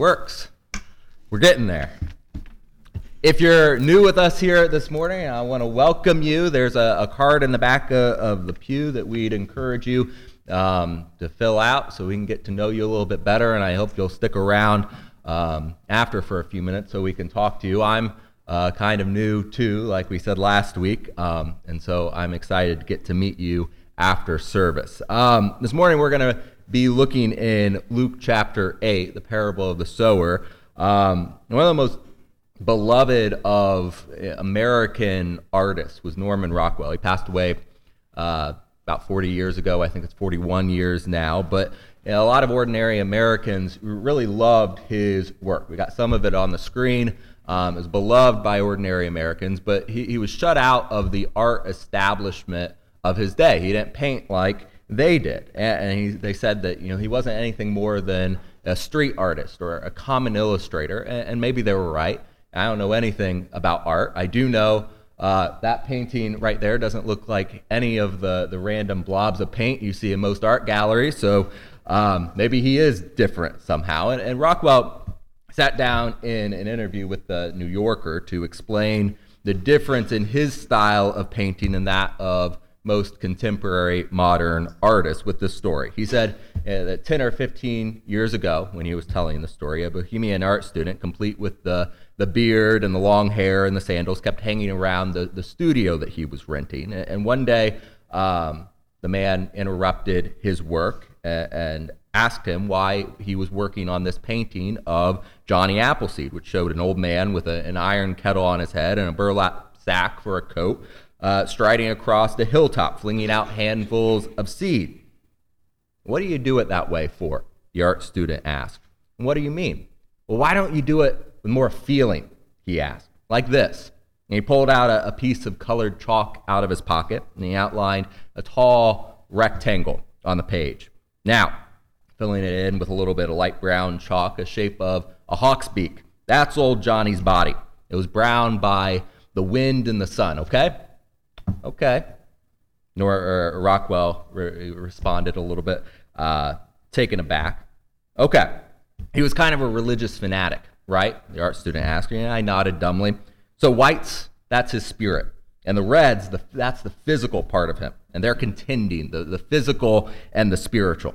works. We're getting there. If you're new with us here this morning, I want to welcome you. There's a, a card in the back of, of, the pew that we'd encourage you um, to fill out so we can get to know you a little bit better, and I hope you'll stick around um, after for a few minutes so we can talk to you. I'm uh, kind of new too, like we said last week, um, and so I'm excited to get to meet you after service. Um, this morning we're going to be looking in Luke chapter 8, the parable of the sower. Um, one of the most beloved of American artists was Norman Rockwell. He passed away uh, about 40 years ago. I think it's 41 years now. But you know, a lot of ordinary Americans really loved his work. We got some of it on the screen. Um, is beloved by ordinary Americans, but he, he was shut out of the art establishment of his day. He didn't paint like they did. And, he, they said that you know he wasn't anything more than a street artist or a common illustrator, and, and maybe they were right. I don't know anything about art. I do know uh, that painting right there doesn't look like any of the, the random blobs of paint you see in most art galleries. So um, maybe he is different somehow. And, and Rockwell sat down in an interview with the New Yorker to explain the difference in his style of painting and that of most contemporary modern artists with this story. He said uh, that 10 or 15 years ago, when he was telling the story, a Bohemian art student, complete with the, the beard and the long hair and the sandals, kept hanging around the, the studio that he was renting. And one day, um, the man interrupted his work and, and asked him why he was working on this painting of Johnny Appleseed, which showed an old man with a, an iron kettle on his head and a burlap sack for a coat uh, striding across the hilltop, flinging out handfuls of seed. What do you do it that way for? The art student asked. What do you mean? Well, why don't you do it with more feeling? He asked. Like this. And he pulled out a, a piece of colored chalk out of his pocket and he outlined a tall rectangle on the page. Now, filling it in with a little bit of light brown chalk, a shape of a hawk's beak. That's old Johnny's body. It was browned by the wind and the sun, okay? Okay. Nor uh, Rockwell re- responded a little bit uh, taken aback. Okay. He was kind of a religious fanatic, right? The art student asked. And I nodded dumbly. So whites, that's his spirit. And the reds, the, that's the physical part of him. And they're contending, the, the physical and the spiritual.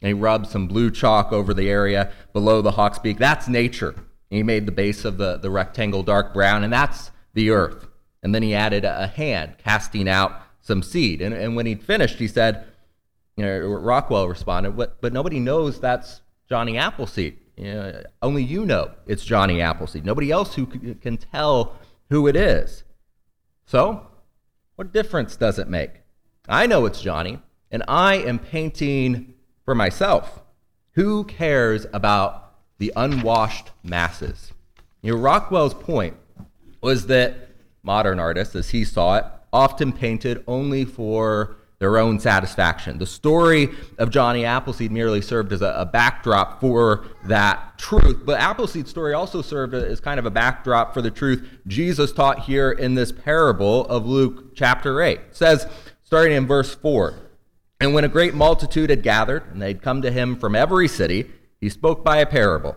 And he rubbed some blue chalk over the area below the hawk's beak. That's nature. And he made the base of the, the rectangle dark brown, and that's the earth. And then he added a hand, casting out some seed. And, and when he'd finished, he said, you know, Rockwell responded, but, but nobody knows that's Johnny Appleseed. You know, only you know it's Johnny Appleseed. Nobody else who can tell who it is. So, what difference does it make? I know it's Johnny, and I am painting for myself. Who cares about the unwashed masses? You know, Rockwell's point was that modern artists, as he saw it, often painted only for their own satisfaction. The story of Johnny Appleseed merely served as a, a, backdrop for that truth, but Appleseed's story also served as kind of a backdrop for the truth Jesus taught here in this parable of Luke chapter 8. It says, starting in verse 4, And when a great multitude had gathered, and they'd come to him from every city, he spoke by a parable.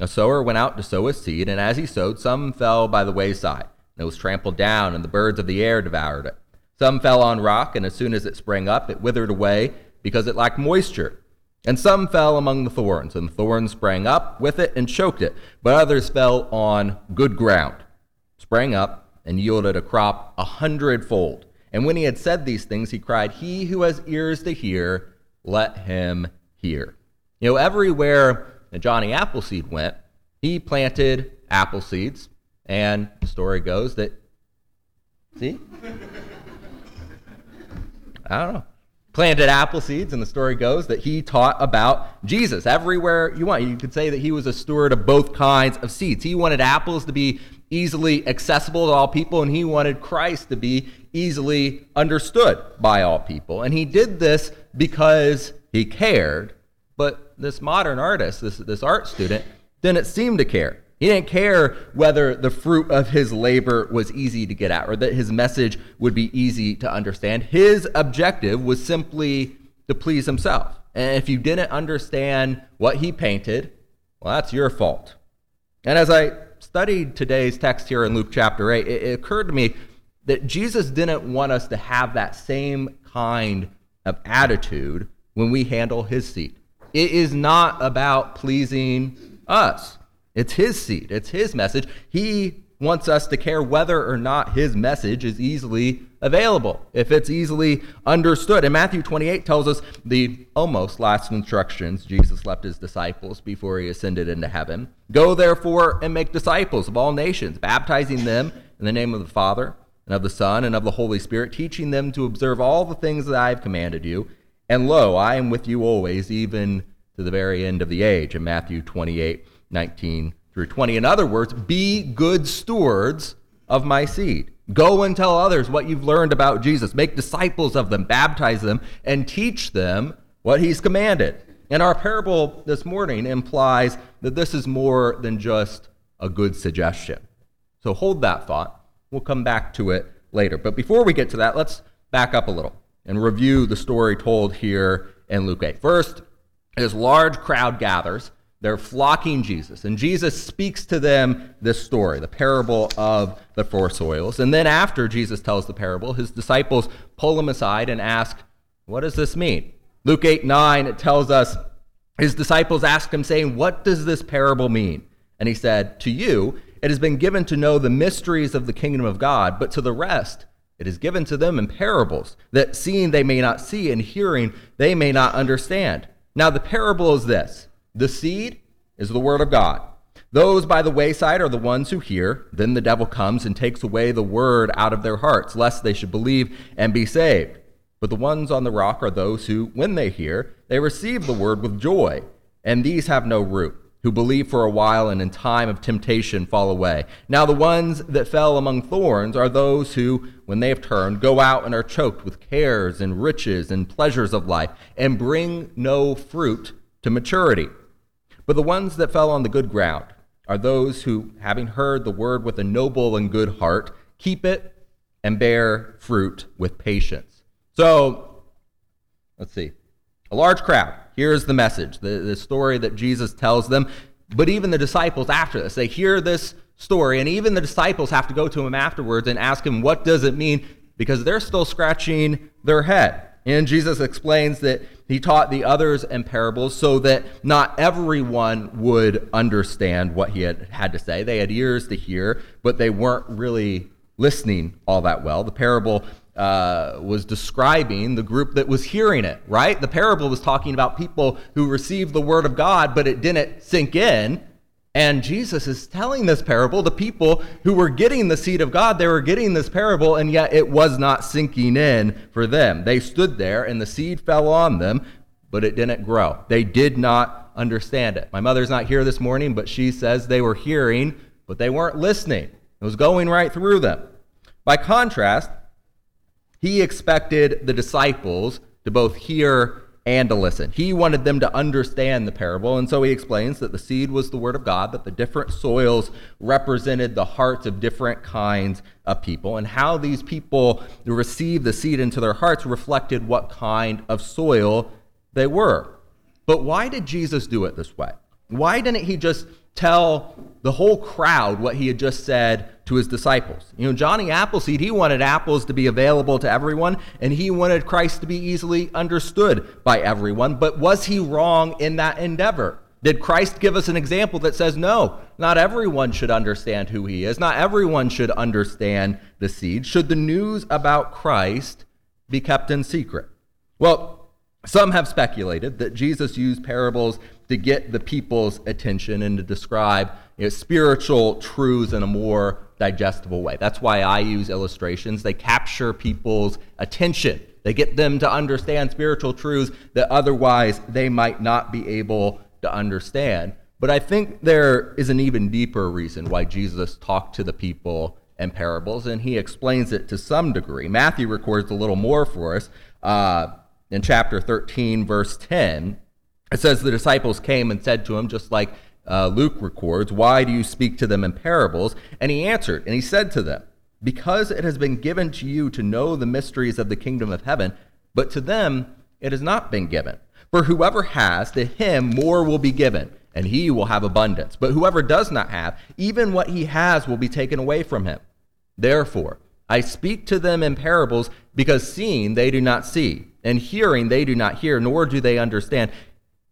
A sower went out to sow his seed, and as he sowed, some fell by the wayside it was trampled down, and the birds of the air devoured it. Some fell on rock, and as soon as it sprang up, it withered away because it lacked moisture. And some fell among the thorns, and the thorns sprang up with it and choked it. But others fell on good ground, sprang up, and yielded a crop a hundredfold. And when he had said these things, he cried, He who has ears to hear, let him hear. You know, everywhere Johnny Appleseed went, he planted apple seeds and the story goes that, see? I don't know. Planted apple seeds, and the story goes that he taught about Jesus everywhere you want. You could say that he was a steward of both kinds of seeds. He wanted apples to be easily accessible to all people, and he wanted Christ to be easily understood by all people. And he did this because he cared, but this modern artist, this, this art student, didn't seem to care. He didn't care whether the fruit of his labor was easy to get at or that his message would be easy to understand. His objective was simply to please himself. And if you didn't understand what he painted, Well, that's your fault. And as I studied today's text here in Luke chapter 8, it, occurred to me that Jesus didn't want us to have that same kind of attitude when we handle his seat. It is not about pleasing us. It's his seed, it's his message. He wants us to care whether or not his message is easily available, if it's easily understood. And Matthew 28 tells us the almost last instructions Jesus left his disciples before he ascended into heaven. Go therefore and make disciples of all nations, baptizing them in the name of the Father and of the Son and of the Holy Spirit, teaching them to observe all the things that I have commanded you. And lo, I am with you always, even to the very end of the age. In Matthew 28 19 through 20. In other words, be good stewards of my seed. Go and tell others what you've learned about Jesus. Make disciples of them, baptize them, and teach them what he's commanded. And our parable this morning implies that this is more than just a good suggestion. So hold that thought. We'll come back to it later. But before we get to that, let's back up a little and review the story told here in Luke 8. First, this large crowd gathers they're flocking Jesus. And Jesus speaks to them this story, the parable of the four soils. And then after Jesus tells the parable, his disciples pull him aside and ask, What does this mean? Luke 8 9, it tells us his disciples asked him, saying, What does this parable mean? And he said, To you, it has been given to know the mysteries of the kingdom of God, but to the rest, it is given to them in parables, that seeing they may not see, and hearing they may not understand. Now, the parable is this the seed is the word of God. Those by the wayside are the ones who hear. Then the devil comes and takes away the word out of their hearts, lest they should believe and be saved. But the ones on the rock are those who, when they hear, they receive the word with joy. And these have no root, who believe for a while and in time of temptation fall away. Now the ones that fell among thorns are those who, when they have turned, go out and are choked with cares and riches and pleasures of life, and bring no fruit to maturity. But the ones that fell on the good ground are those who, having heard the word with a noble and good heart, keep it and bear fruit with patience. So, let's see. A large crowd. Here's the message, the, the story that Jesus tells them. But even the disciples after this, they hear this story, and even the disciples have to go to him afterwards and ask him, What does it mean? Because they're still scratching their head. And Jesus explains that he taught the others in parables so that not everyone would understand what he had had to say. They had ears to hear, but they weren't really listening all that well. The parable uh, was describing the group that was hearing it, right? The parable was talking about people who received the word of God, but it didn't sink in. And Jesus is telling this parable to people who were getting the seed of God. They were getting this parable, and yet it was not sinking in for them. They stood there, and the seed fell on them, but it didn't grow. They did not understand it. My mother's not here this morning, but she says they were hearing, but they weren't listening. It was going right through them. By contrast, he expected the disciples to both hear and to listen. He wanted them to understand the parable, and so he explains that the seed was the word of God, that the different soils represented the hearts of different kinds of people, and how these people received the seed into their hearts reflected what kind of soil they were. But why did Jesus do it this way? Why didn't he just tell the whole crowd what he had just said to his disciples. You know, Johnny Appleseed, he wanted apples to be available to everyone, and he wanted Christ to be easily understood by everyone. But was he wrong in that endeavor? Did Christ give us an example that says, no, not everyone should understand who he is, not everyone should understand the seed? Should the news about Christ be kept in secret? Well, some have speculated that Jesus used parables to get the people's attention and to describe you know, spiritual truths in a more digestible way. That's why I use illustrations. They capture people's attention, they get them to understand spiritual truths that otherwise they might not be able to understand. But I think there is an even deeper reason why Jesus talked to the people in parables, and he explains it to some degree. Matthew records a little more for us uh, in chapter 13, verse 10. It says the disciples came and said to him, just like uh, Luke records, Why do you speak to them in parables? And he answered, and he said to them, Because it has been given to you to know the mysteries of the kingdom of heaven, but to them it has not been given. For whoever has, to him more will be given. and he will have abundance. But whoever does not have, even what he has will be taken away from him. Therefore, I speak to them in parables because seeing they do not see, and hearing they do not hear, nor do they understand.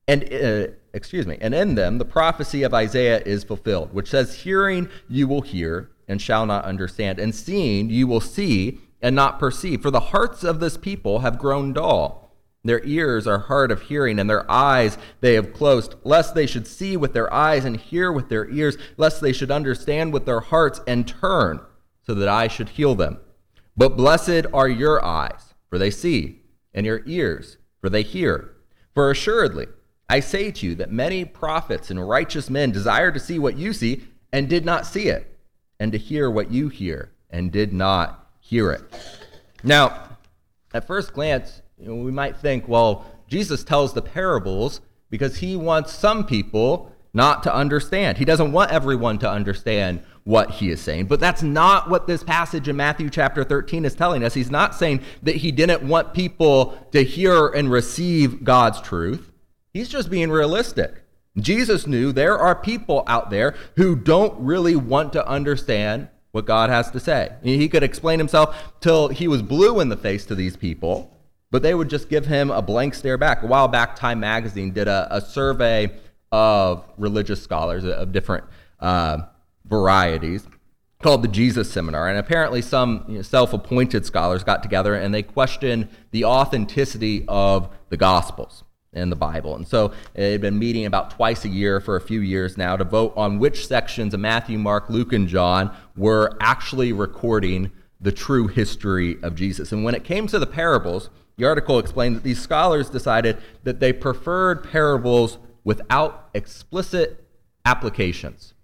And uh, excuse me, and in them the prophecy of Isaiah is fulfilled, which says, "Hearing you will hear and shall not understand, and seeing you will see and not perceive, for the hearts of this people have grown dull." Their ears are hard of hearing, and their eyes they have closed, lest they should see with their eyes and hear with their ears, lest they should understand with their hearts and turn, so that I should heal them. But blessed are your eyes, for they see, and your ears, for they hear. For assuredly, I say to you that many prophets and righteous men desire to see what you see, and did not see it, and to hear what you hear, and did not hear it. Now, at first glance, you know, we might think, well, Jesus tells the parables because he wants some people not to understand. He doesn't want everyone to understand what he is saying. But that's not what this passage in Matthew chapter 13 is telling us. He's not saying that he didn't want people to hear and receive God's truth. He's just being realistic. Jesus knew there are people out there who don't really want to understand what God has to say. He could explain himself till he was blue in the face to these people but they would just give him a blank stare back. A while back, Time Magazine did a, a survey of religious scholars of different uh, varieties called the Jesus Seminar. And apparently, some you know, self appointed scholars got together and they questioned the authenticity of the Gospels in the Bible. And so they've been meeting about twice a year for a few years now to vote on which sections of Matthew, Mark, Luke, and John were actually recording the true history of Jesus. And when it came to the parables, the article explained that these scholars decided that they preferred parables without explicit applications.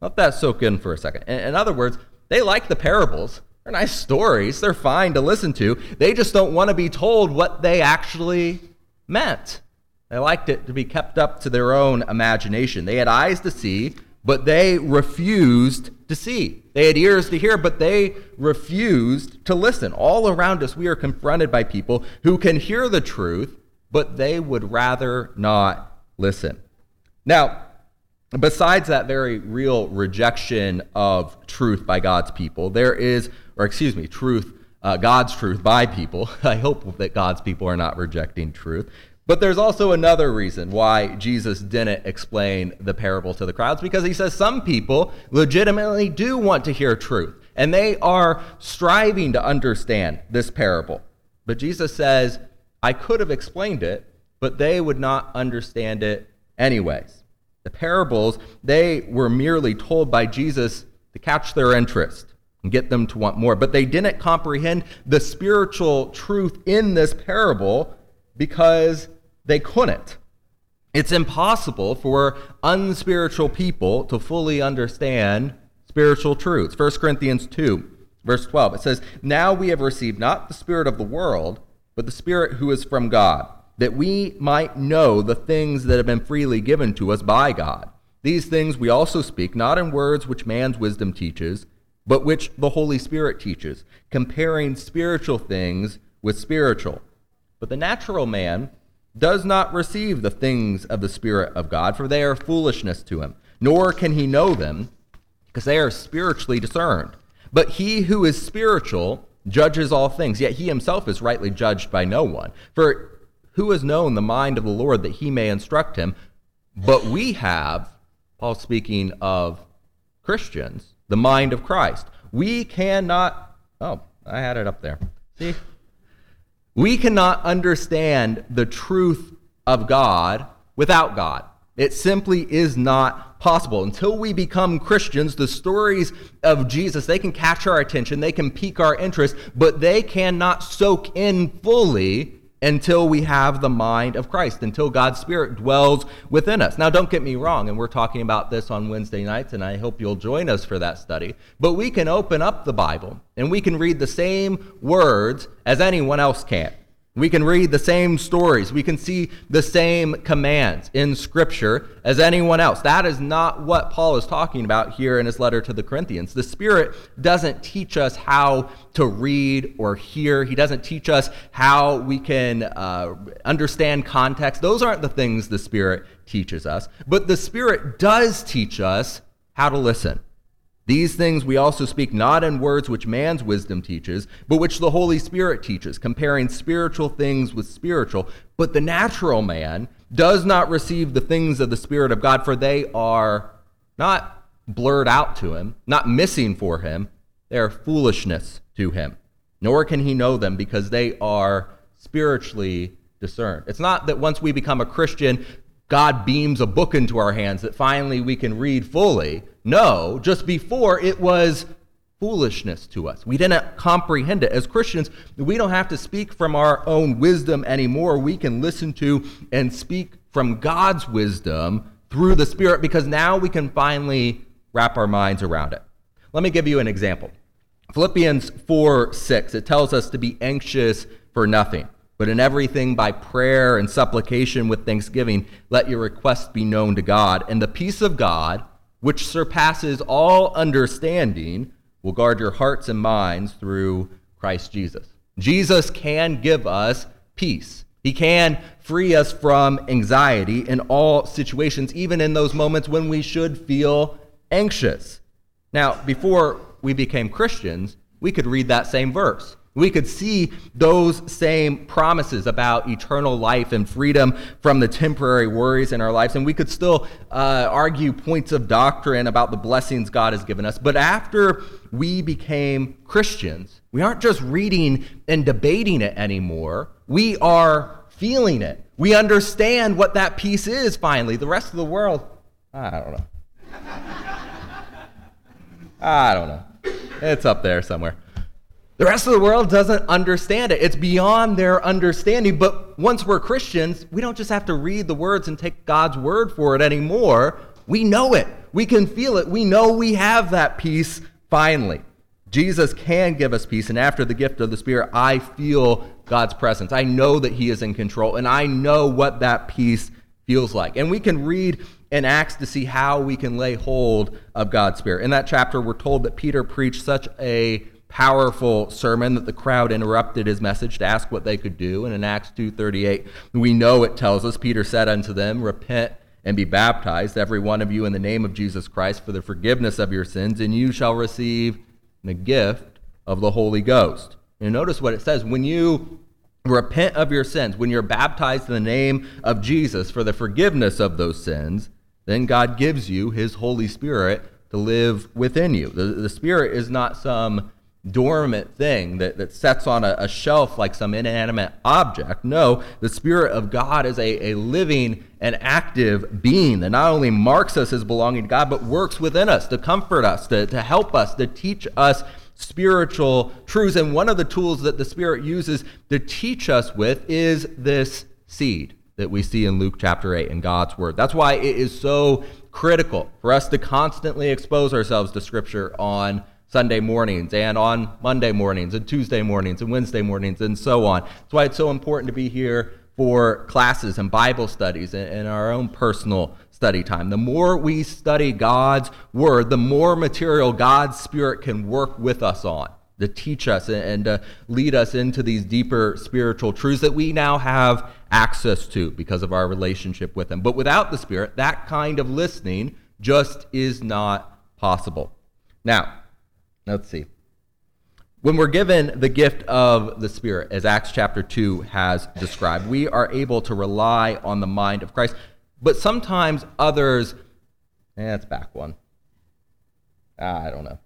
Let that soak in for a second. In other words, they like the parables. They're nice stories. They're fine to listen to. They just don't want to be told what they actually meant. They liked it to be kept up to their own imagination. They had eyes to see, but they refused to see. They had ears to hear, but they refused to listen. All around us, we are confronted by people who can hear the truth, but they would rather not listen. Now, besides that very real rejection of truth by God's people, there is, or excuse me, truth, uh, God's truth by people. I hope that God's people are not rejecting truth. But there's also another reason why Jesus didn't explain the parable to the crowds because he says some people legitimately do want to hear truth and they are striving to understand this parable. But Jesus says, I could have explained it, but they would not understand it anyways. The parables, they were merely told by Jesus to catch their interest and get them to want more, but they didn't comprehend the spiritual truth in this parable because they couldn't. It's impossible for unspiritual people to fully understand spiritual truths. 1 Corinthians 2, verse 12, it says, Now we have received not the Spirit of the world, but the Spirit who is from God, that we might know the things that have been freely given to us by God. These things we also speak, not in words which man's wisdom teaches, but which the Holy Spirit teaches, comparing spiritual things with spiritual. But the natural man does not receive the things of the Spirit of God, for they are foolishness to him, nor can he know them, because they are spiritually discerned. But he who is spiritual judges all things, yet he himself is rightly judged by no one. For who has known the mind of the Lord that he may instruct him? But we have, Paul speaking of Christians, the mind of Christ. We cannot, oh, I had it up there. See? We cannot understand the truth of God without God. It simply is not possible. Until we become Christians, the stories of Jesus, they can catch our attention, they can pique our interest, but they cannot soak in fully until we have the mind of Christ, until God's Spirit dwells within us. Now, don't get me wrong, and we're talking about this on Wednesday nights, and I hope you'll join us for that study. But we can open up the Bible and we can read the same words as anyone else can. We can read the same stories. We can see the same commands in Scripture as anyone else. That is not what Paul is talking about here in his letter to the Corinthians. The Spirit doesn't teach us how to read or hear, He doesn't teach us how we can uh, understand context. Those aren't the things the Spirit teaches us. But the Spirit does teach us how to listen. These things we also speak not in words which man's wisdom teaches, but which the Holy Spirit teaches, comparing spiritual things with spiritual. But the natural man does not receive the things of the Spirit of God, for they are not blurred out to him, not missing for him. They are foolishness to him. Nor can he know them because they are spiritually discerned. It's not that once we become a Christian, God beams a book into our hands that finally we can read fully. No, just before it was foolishness to us. We didn't comprehend it. As Christians, we don't have to speak from our own wisdom anymore. We can listen to and speak from God's wisdom through the Spirit because now we can finally wrap our minds around it. Let me give you an example. Philippians 4 6, it tells us to be anxious for nothing, but in everything by prayer and supplication with thanksgiving, let your requests be known to God. And the peace of God, which surpasses all understanding, will guard your hearts and minds through Christ Jesus. Jesus can give us peace. He can free us from anxiety in all situations, even in those moments when we should feel anxious. Now, before we became Christians, we could read that same verse. We could see those same promises about eternal life and freedom from the temporary worries in our lives, and we could still uh, argue points of doctrine about the blessings God has given us. But after we became Christians, we aren't just reading and debating it anymore, we are feeling it. We understand what that peace is finally. The rest of the world, I don't know. I don't know. It's up there somewhere. The rest of the world doesn't understand it. It's beyond their understanding. But once we're Christians, we don't just have to read the words and take God's word for it anymore. We know it. We can feel it. We know we have that peace finally. Jesus can give us peace. And after the gift of the Spirit, I feel God's presence. I know that He is in control, and I know what that peace feels like. And we can read in Acts to see how we can lay hold of God's Spirit. In that chapter, we're told that Peter preached such a powerful sermon that the crowd interrupted his message to ask what they could do. And in Acts 2:38, we know it tells us Peter said unto them, "Repent and be baptized every one of you in the name of Jesus Christ for the forgiveness of your sins, and you shall receive the gift of the Holy Ghost." And notice what it says, when you repent of your sins, when you're baptized in the name of Jesus for the forgiveness of those sins, then God gives you his Holy Spirit to live within you. The, the Spirit is not some dormant thing that, that sets on a, a, shelf like some inanimate object. No, the Spirit of God is a, a living and active being that not only marks us as belonging to God, but works within us to comfort us, to, to help us, to teach us spiritual truths. And one of the tools that the Spirit uses to teach us with is this seed that we see in Luke chapter 8 in God's Word. That's why it is so critical for us to constantly expose ourselves to Scripture on Sunday mornings and on Monday mornings and Tuesday mornings and Wednesday mornings and so on. That's why it's so important to be here for classes and Bible studies and, our own personal study time. The more we study God's Word, the more material God's Spirit can work with us on to teach us and to lead us into these deeper spiritual truths that we now have access to because of our relationship with Him. But without the Spirit, that kind of listening just is not possible. Now, Let's see. When we're given the gift of the Spirit, as Acts chapter 2 has described, we are able to rely on the mind of Christ. But sometimes others, eh, that's back one. I don't know.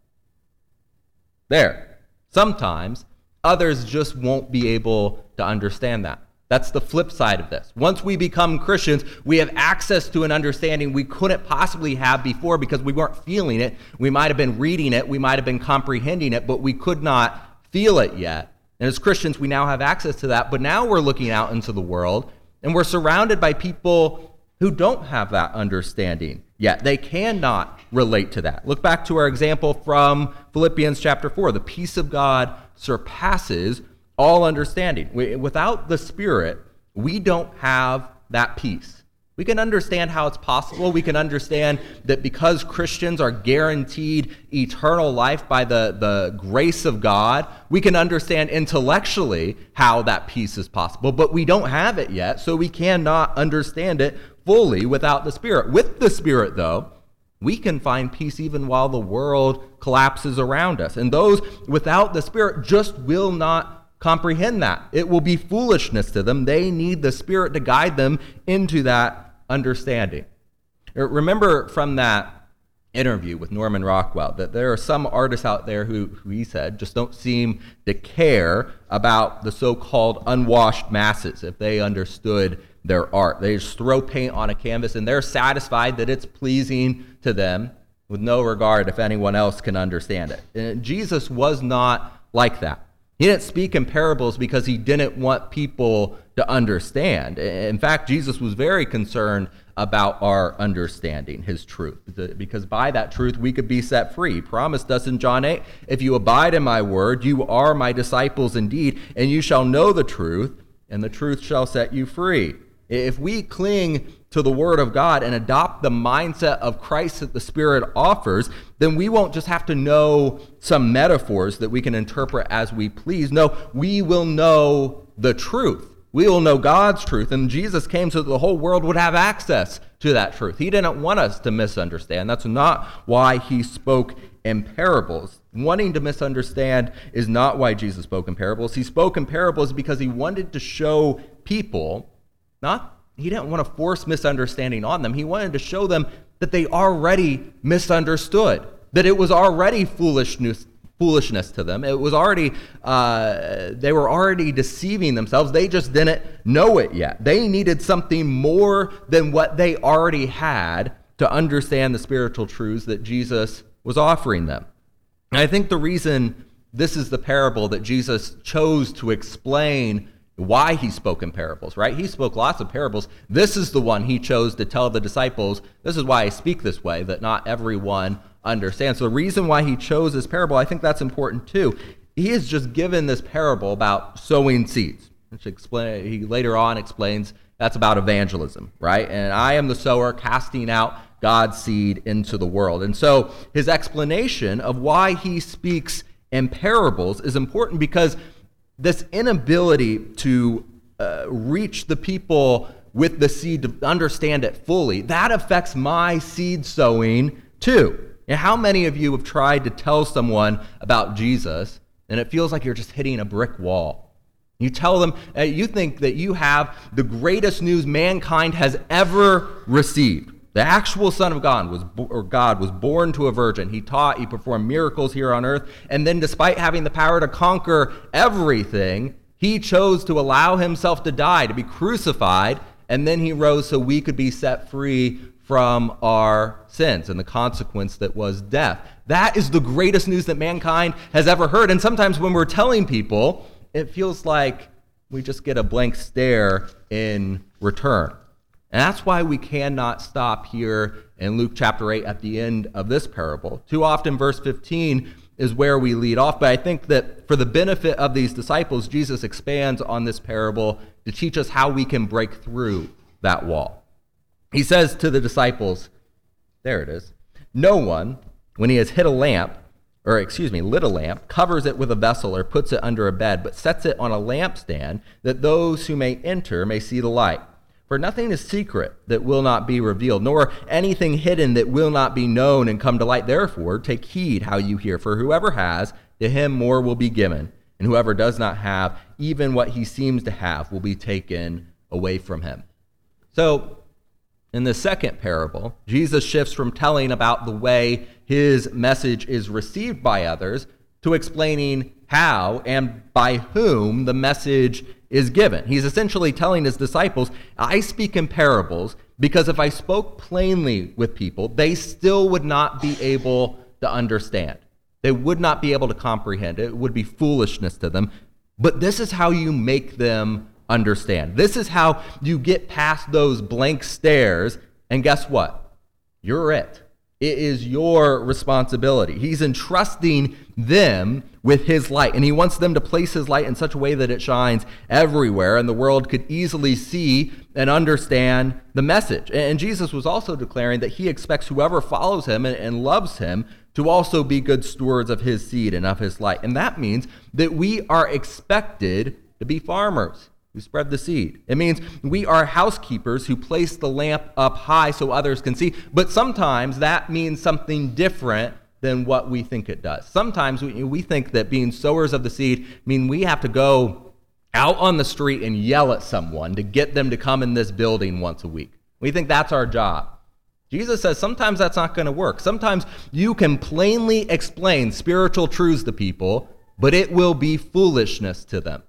There. Sometimes others just won't be able to understand that. That's the flip side of this. Once we become Christians, we have access to an understanding we couldn't possibly have before because we weren't feeling it. We might have been reading it, we might have been comprehending it, but we could not feel it yet. And as Christians, we now have access to that. But now we're looking out into the world and we're surrounded by people who don't have that understanding yet. They cannot relate to that. Look back to our example from Philippians chapter 4. The peace of God surpasses all understanding. Without the Spirit, we don't have that peace. We can understand how it's possible. We can understand that because Christians are guaranteed eternal life by the, the grace of God, we can understand intellectually how that peace is possible, but we don't have it yet, so we cannot understand it fully without the Spirit. With the Spirit, though, we can find peace even while the world collapses around us. And those without the Spirit just will not comprehend that. It will be foolishness to them. They need the Spirit to guide them into that understanding. Er, remember from that interview with Norman Rockwell that there are some artists out there who, who he said just don't seem to care about the so called unwashed masses if they understood their art. They just throw paint on a canvas and they're satisfied that it's pleasing to them with no regard if anyone else can understand it. And Jesus was not like that. He didn't speak in parables because he didn't want people to understand. In fact, Jesus was very concerned about our understanding his truth because by that truth we could be set free. He promised us in John 8 if you abide in my word, you are my disciples indeed, and you shall know the truth, and the truth shall set you free. If we cling to the Word of God and adopt the mindset of Christ that the Spirit offers, then we won't just have to know some metaphors that we can interpret as we please. No, we will know the truth. We will know God's truth. And Jesus came so that the whole world would have access to that truth. He didn't want us to misunderstand. That's not why he spoke in parables. Wanting to misunderstand is not why Jesus spoke in parables. He spoke in parables because he wanted to show people not, he didn't want to force misunderstanding on them. He wanted to show them that they already misunderstood, that it was already foolishness, foolishness to them. It was already, uh, they were already deceiving themselves. They just didn't know it yet. They needed something more than what they already had to understand the spiritual truths that Jesus was offering them. And I think the reason this is the parable that Jesus chose to explain why he spoke in parables, right? He spoke lots of parables. This is the one he chose to tell the disciples, this is why I speak this way, that not everyone understands. So the reason why he chose this parable, I think that's important too. He has just given this parable about sowing seeds, which explain, he later on explains that's about evangelism, right? And I am the sower casting out God's seed into the world. And so his explanation of why he speaks in parables is important because this inability to uh, reach the people with the seed to understand it fully, that affects my seed sowing too. And how many of you have tried to tell someone about Jesus and it feels like you're just hitting a brick wall? You tell them, uh, you think that you have the greatest news mankind has ever received. The actual Son of God was, or God was born to a virgin. He taught, he performed miracles here on earth. And then, despite having the power to conquer everything, he chose to allow himself to die, to be crucified. And then he rose so we could be set free from our sins and the consequence that was death. That is the greatest news that mankind has ever heard. And sometimes when we're telling people, it feels like we just get a blank stare in return. And that's why we cannot stop here in Luke chapter 8 at the end of this parable. Too often, verse 15 is where we lead off, but I think that for the benefit of these disciples, Jesus expands on this parable to teach us how we can break through that wall. He says to the disciples, there it is, no one, when he has hit a lamp, or excuse me, lit a lamp, covers it with a vessel or puts it under a bed, but sets it on a lampstand that those who may enter may see the light. For nothing is secret that will not be revealed, nor anything hidden that will not be known and come to light. Therefore, take heed how you hear, for whoever has, to him more will be given, and whoever does not have, even what he seems to have, will be taken away from him. So, in the second parable, Jesus shifts from telling about the way his message is received by others to explaining how and by whom the message is given. He's essentially telling his disciples, I speak in parables because if I spoke plainly with people, they still would not be able to understand. They would not be able to comprehend. It It would be foolishness to them. But this is how you make them understand. This is how you get past those blank stares. And guess what? You're it. It is your responsibility. He's entrusting them with his light, and he wants them to place his light in such a way that it shines everywhere, and the world could easily see and understand the message. And Jesus was also declaring that he expects whoever follows him and loves him to also be good stewards of his seed and of his light. And that means that we are expected to be farmers who spread the seed. It means we are housekeepers who place the lamp up high so others can see. But sometimes that means something different than what we think it does. Sometimes we, we think that being sowers of the seed mean we have to go out on the street and yell at someone to get them to come in this building once a week. We think that's our job. Jesus says sometimes that's not going to work. Sometimes you can plainly explain spiritual truths to people, but it will be foolishness to them.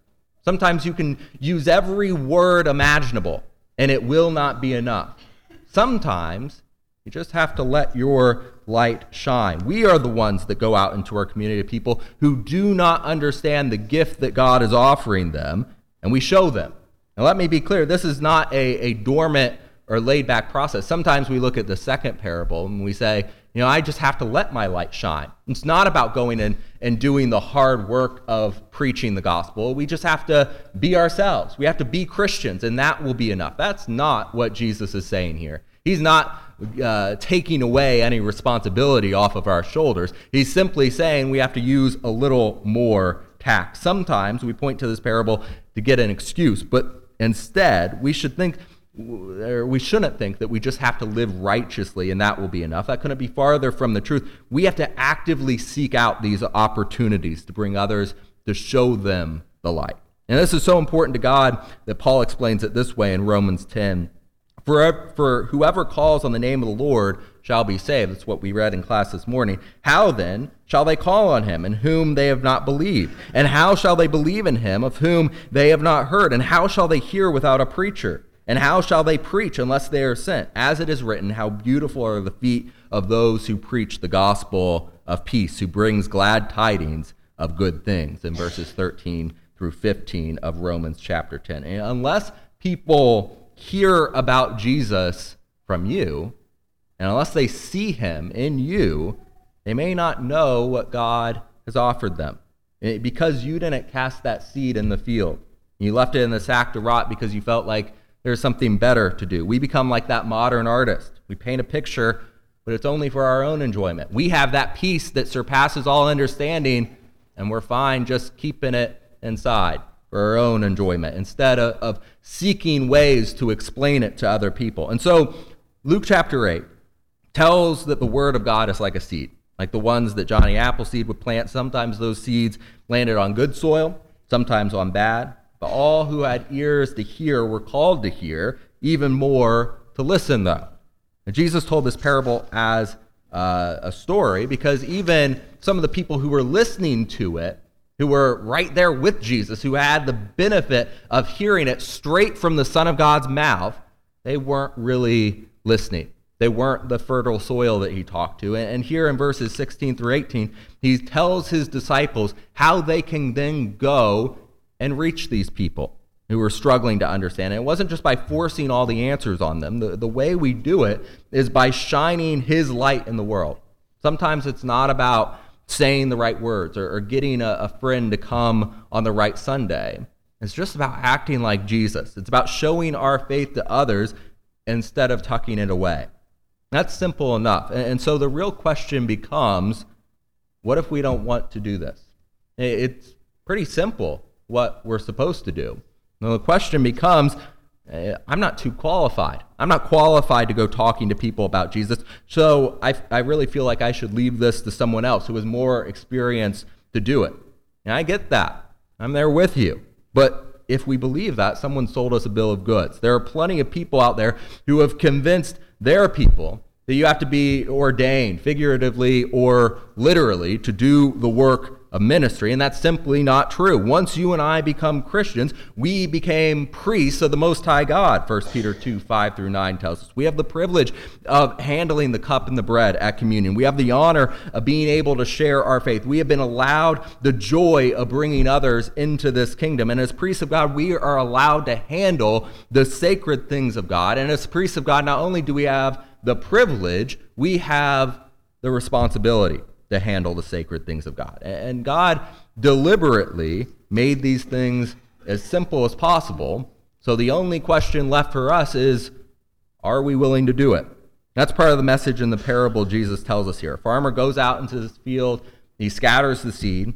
Sometimes you can use every word imaginable, and it will not be enough. Sometimes you just have to let your light shine. We are the ones that go out into our community of people who do not understand the gift that God is offering them, and we show them. Now, let me be clear this is not a, a dormant or laid back process. Sometimes we look at the second parable and we say, you know, I just have to let my light shine. It's not about going in and doing the hard work of preaching the gospel. We just have to be ourselves. We have to be Christians, and that will be enough. That's not what Jesus is saying here. He's not uh, taking away any responsibility off of our shoulders. He's simply saying we have to use a little more tact. Sometimes we point to this parable to get an excuse, but instead we should think or we shouldn't think that we just have to live righteously and that will be enough. That couldn't be farther from the truth. We have to actively seek out these opportunities to bring others to show them the light. And this is so important to God that Paul explains it this way in Romans 10. For, for whoever calls on the name of the Lord shall be saved. That's what we read in class this morning. How then shall they call on him in whom they have not believed? And how shall they believe in him of whom they have not heard? And how shall they hear without a preacher? And how shall they preach unless they are sent? As it is written, how beautiful are the feet of those who preach the gospel of peace, who brings glad tidings of good things, in verses 13 through 15 of Romans chapter 10. And unless people hear about Jesus from you, and unless they see him in you, they may not know what God has offered them. Because you didn't cast that seed in the field. You left it in the sack to rot because you felt like there's something better to do. We become like that modern artist. We paint a picture, but it's only for our own enjoyment. We have that peace that surpasses all understanding, and we're fine just keeping it inside for our own enjoyment instead of, of seeking ways to explain it to other people. And so, Luke chapter 8 tells that the Word of God is like a seed, like the ones that Johnny Appleseed would plant. Sometimes those seeds landed on good soil, sometimes on bad. But all who had ears to hear were called to hear, even more to listen, though. And Jesus told this parable as uh, a story because even some of the people who were listening to it, who were right there with Jesus, who had the benefit of hearing it straight from the Son of God's mouth, they weren't really listening. They weren't the fertile soil that he talked to. And here in verses 16 through 18, he tells his disciples how they can then go and reach these people who are struggling to understand. And it wasn't just by forcing all the answers on them. The, the way we do it is by shining His light in the world. Sometimes it's not about saying the right words or, or getting a, a friend to come on the right Sunday. It's just about acting like Jesus. It's about showing our faith to others instead of tucking it away. That's simple enough. And, and so the real question becomes what if we don't want to do this? It's pretty simple what we're supposed to do. Now, the question becomes eh, I'm not too qualified. I'm not qualified to go talking to people about Jesus. So I, I really feel like I should leave this to someone else who has more experience to do it. And I get that. I'm there with you. But if we believe that, someone sold us a bill of goods. There are plenty of people out there who have convinced their people that you have to be ordained, figuratively or literally, to do the work of ministry, and that's simply not true. Once you and I become Christians, we became priests of the Most High God. 1 Peter 2 5 through 9 tells us. We have the privilege of handling the cup and the bread at communion. We have the honor of being able to share our faith. We have been allowed the joy of bringing others into this kingdom. And as priests of God, we are allowed to handle the sacred things of God. And as priests of God, not only do we have the privilege, we have the responsibility to handle the sacred things of God. And God deliberately made these things as simple as possible. So the only question left for us is are we willing to do it? That's part of the message in the parable Jesus tells us here. A farmer goes out into this field, he scatters the seed,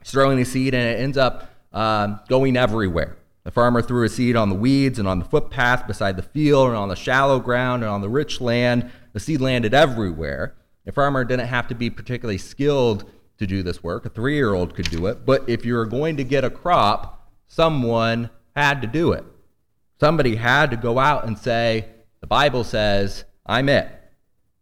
he's throwing the seed, and it ends up uh, going everywhere. The farmer threw a seed on the weeds and on the footpath beside the field and on the shallow ground and on the rich land. The seed landed everywhere. The farmer didn't have to be particularly skilled to do this work. A three year old could do it. But if you were going to get a crop, someone had to do it. Somebody had to go out and say, The Bible says, I'm it.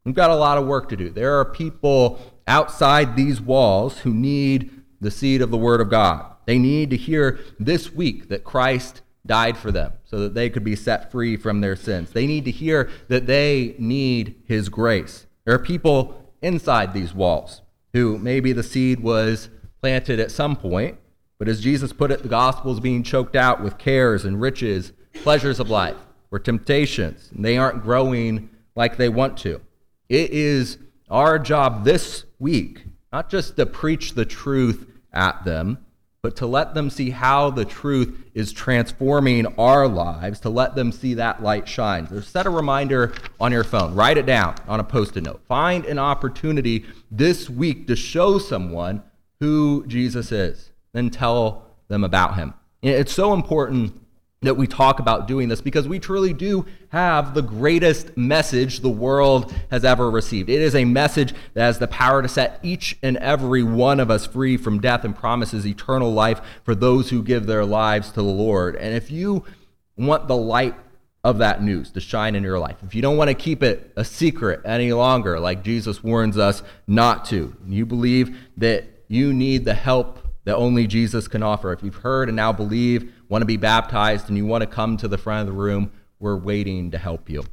We've got a lot of work to do. There are people outside these walls who need the seed of the Word of God. They need to hear this week that Christ died for them so that they could be set free from their sins. They need to hear that they need His grace. There are people inside these walls who maybe the seed was planted at some point, but as Jesus put it, the gospel is being choked out with cares and riches, pleasures of life, or temptations, and they aren't growing like they want to. It is our job this week not just to preach the truth at them, but to let them see how the truth is transforming our lives, to let them see that light shine. So set a reminder on your phone, write it down on a post it note. Find an opportunity this week to show someone who Jesus is, then tell them about him. It's so important that we talk about doing this because we truly do have the greatest message the world has ever received. It is a message that has the power to set each and every one of us free from death and promises eternal life for those who give their lives to the Lord. And if you want the light of that news to shine in your life, if you don't want to keep it a secret any longer, like Jesus warns us not to, you believe that you need the help that only Jesus can offer. If you've heard and now believe, want to be baptized, and you want to come to the front of the room, we're waiting to help you.